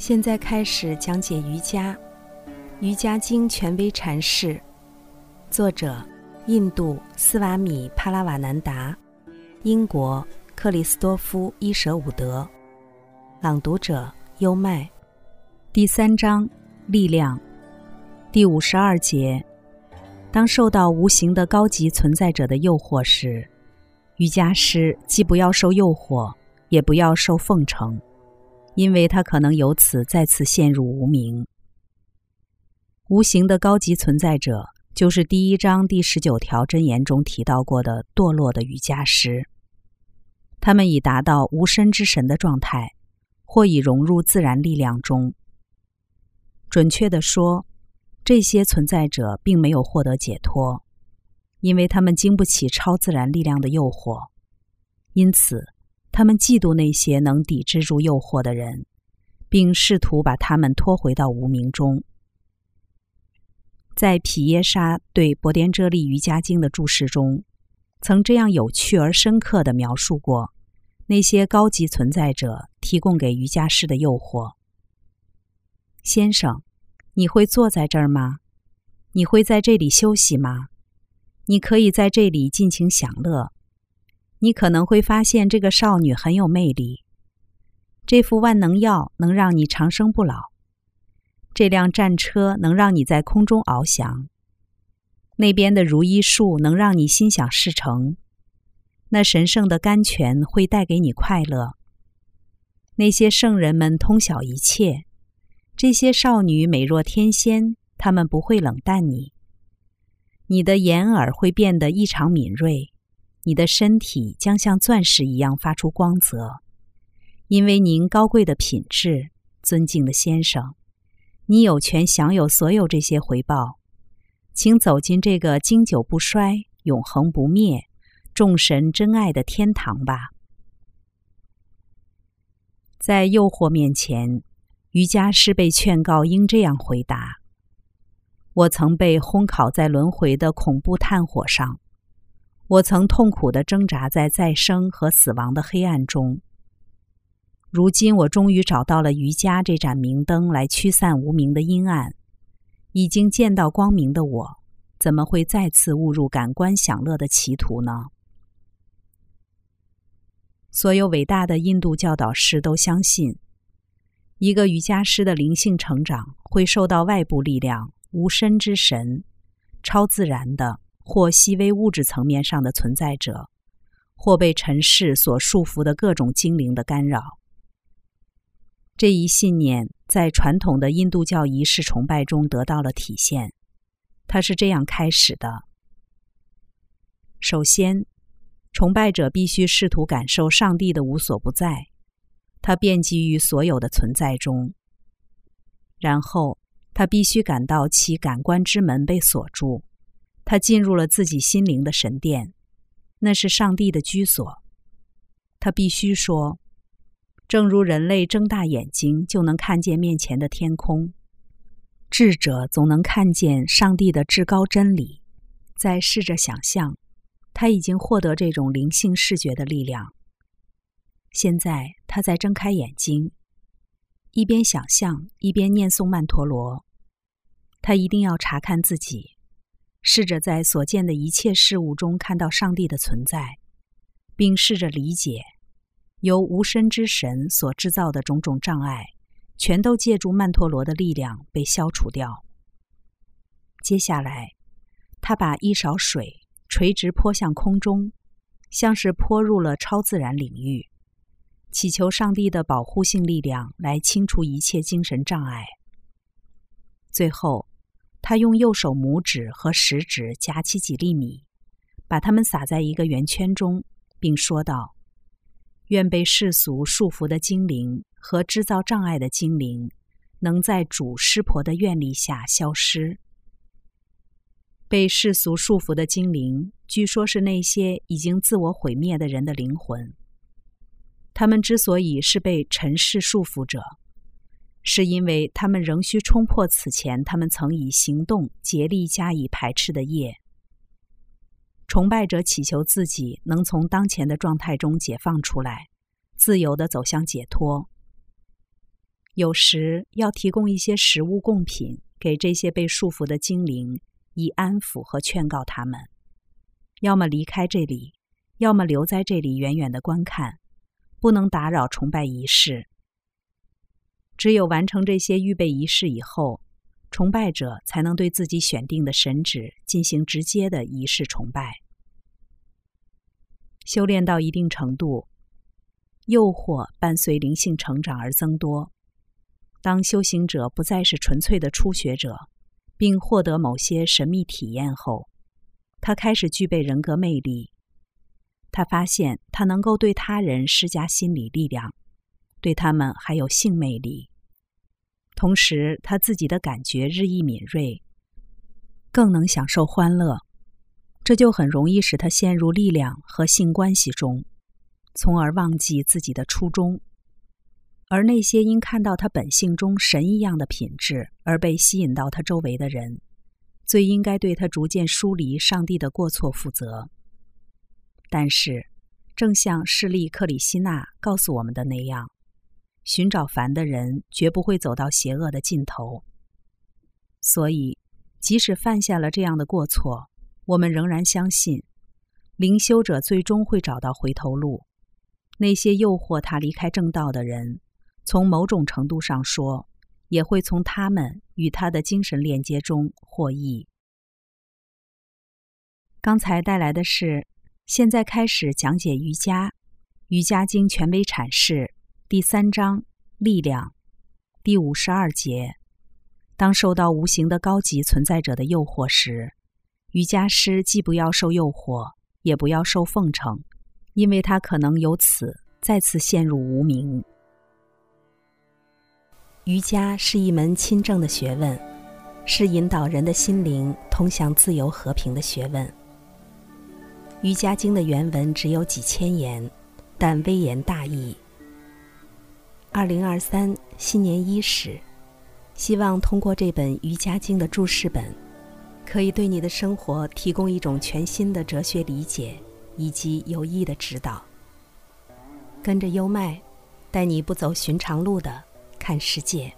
现在开始讲解瑜伽，《瑜伽经》权威阐释，作者：印度斯瓦米·帕拉瓦南达，英国克里斯多夫·伊舍伍德，朗读者：优麦。第三章：力量。第五十二节：当受到无形的高级存在者的诱惑时，瑜伽师既不要受诱惑，也不要受奉承。因为他可能由此再次陷入无名。无形的高级存在者，就是第一章第十九条真言中提到过的堕落的瑜伽师。他们已达到无身之神的状态，或已融入自然力量中。准确的说，这些存在者并没有获得解脱，因为他们经不起超自然力量的诱惑，因此。他们嫉妒那些能抵制住诱惑的人，并试图把他们拖回到无名中。在皮耶沙对《博颠遮利瑜伽经》的注释中，曾这样有趣而深刻的描述过那些高级存在者提供给瑜伽师的诱惑：“先生，你会坐在这儿吗？你会在这里休息吗？你可以在这里尽情享乐。”你可能会发现这个少女很有魅力。这副万能药能让你长生不老。这辆战车能让你在空中翱翔。那边的如意树能让你心想事成。那神圣的甘泉会带给你快乐。那些圣人们通晓一切。这些少女美若天仙，她们不会冷淡你。你的眼耳会变得异常敏锐。你的身体将像钻石一样发出光泽，因为您高贵的品质，尊敬的先生，你有权享有所有这些回报。请走进这个经久不衰、永恒不灭、众神真爱的天堂吧。在诱惑面前，瑜伽师被劝告应这样回答：“我曾被烘烤在轮回的恐怖炭火上。”我曾痛苦的挣扎在再生和死亡的黑暗中。如今，我终于找到了瑜伽这盏明灯，来驱散无名的阴暗。已经见到光明的我，怎么会再次误入感官享乐的歧途呢？所有伟大的印度教导师都相信，一个瑜伽师的灵性成长会受到外部力量、无身之神、超自然的。或细微物质层面上的存在者，或被尘世所束缚的各种精灵的干扰。这一信念在传统的印度教仪式崇拜中得到了体现。它是这样开始的：首先，崇拜者必须试图感受上帝的无所不在，他遍及于所有的存在中。然后，他必须感到其感官之门被锁住。他进入了自己心灵的神殿，那是上帝的居所。他必须说，正如人类睁大眼睛就能看见面前的天空，智者总能看见上帝的至高真理。再试着想象，他已经获得这种灵性视觉的力量。现在他在睁开眼睛，一边想象一边念诵曼陀罗。他一定要查看自己。试着在所见的一切事物中看到上帝的存在，并试着理解由无身之神所制造的种种障碍，全都借助曼陀罗的力量被消除掉。接下来，他把一勺水垂直泼向空中，像是泼入了超自然领域，祈求上帝的保护性力量来清除一切精神障碍。最后。他用右手拇指和食指夹起几粒米，把它们撒在一个圆圈中，并说道：“愿被世俗束缚的精灵和制造障碍的精灵，能在主师婆的愿力下消失。被世俗束缚的精灵，据说是那些已经自我毁灭的人的灵魂。他们之所以是被尘世束缚者。”是因为他们仍需冲破此前他们曾以行动竭力加以排斥的业。崇拜者祈求自己能从当前的状态中解放出来，自由的走向解脱。有时要提供一些食物贡品给这些被束缚的精灵，以安抚和劝告他们：要么离开这里，要么留在这里远远的观看，不能打扰崇拜仪式。只有完成这些预备仪式以后，崇拜者才能对自己选定的神旨进行直接的仪式崇拜。修炼到一定程度，诱惑伴随灵性成长而增多。当修行者不再是纯粹的初学者，并获得某些神秘体验后，他开始具备人格魅力。他发现他能够对他人施加心理力量，对他们还有性魅力。同时，他自己的感觉日益敏锐，更能享受欢乐。这就很容易使他陷入力量和性关系中，从而忘记自己的初衷。而那些因看到他本性中神一样的品质而被吸引到他周围的人，最应该对他逐渐疏离上帝的过错负责。但是，正像势利克里希纳告诉我们的那样，寻找凡的人绝不会走到邪恶的尽头。所以，即使犯下了这样的过错，我们仍然相信，灵修者最终会找到回头路。那些诱惑他离开正道的人，从某种程度上说，也会从他们与他的精神链接中获益。刚才带来的是，现在开始讲解瑜伽，《瑜伽经》权威阐释第三章力量第五十二节：当受到无形的高级存在者的诱惑时。瑜伽师既不要受诱惑，也不要受奉承，因为他可能由此再次陷入无明。瑜伽是一门亲政的学问，是引导人的心灵通向自由和平的学问。《瑜伽经》的原文只有几千言，但微言大义。二零二三新年伊始，希望通过这本《瑜伽经》的注释本。可以对你的生活提供一种全新的哲学理解，以及有益的指导。跟着优麦，带你不走寻常路的看世界。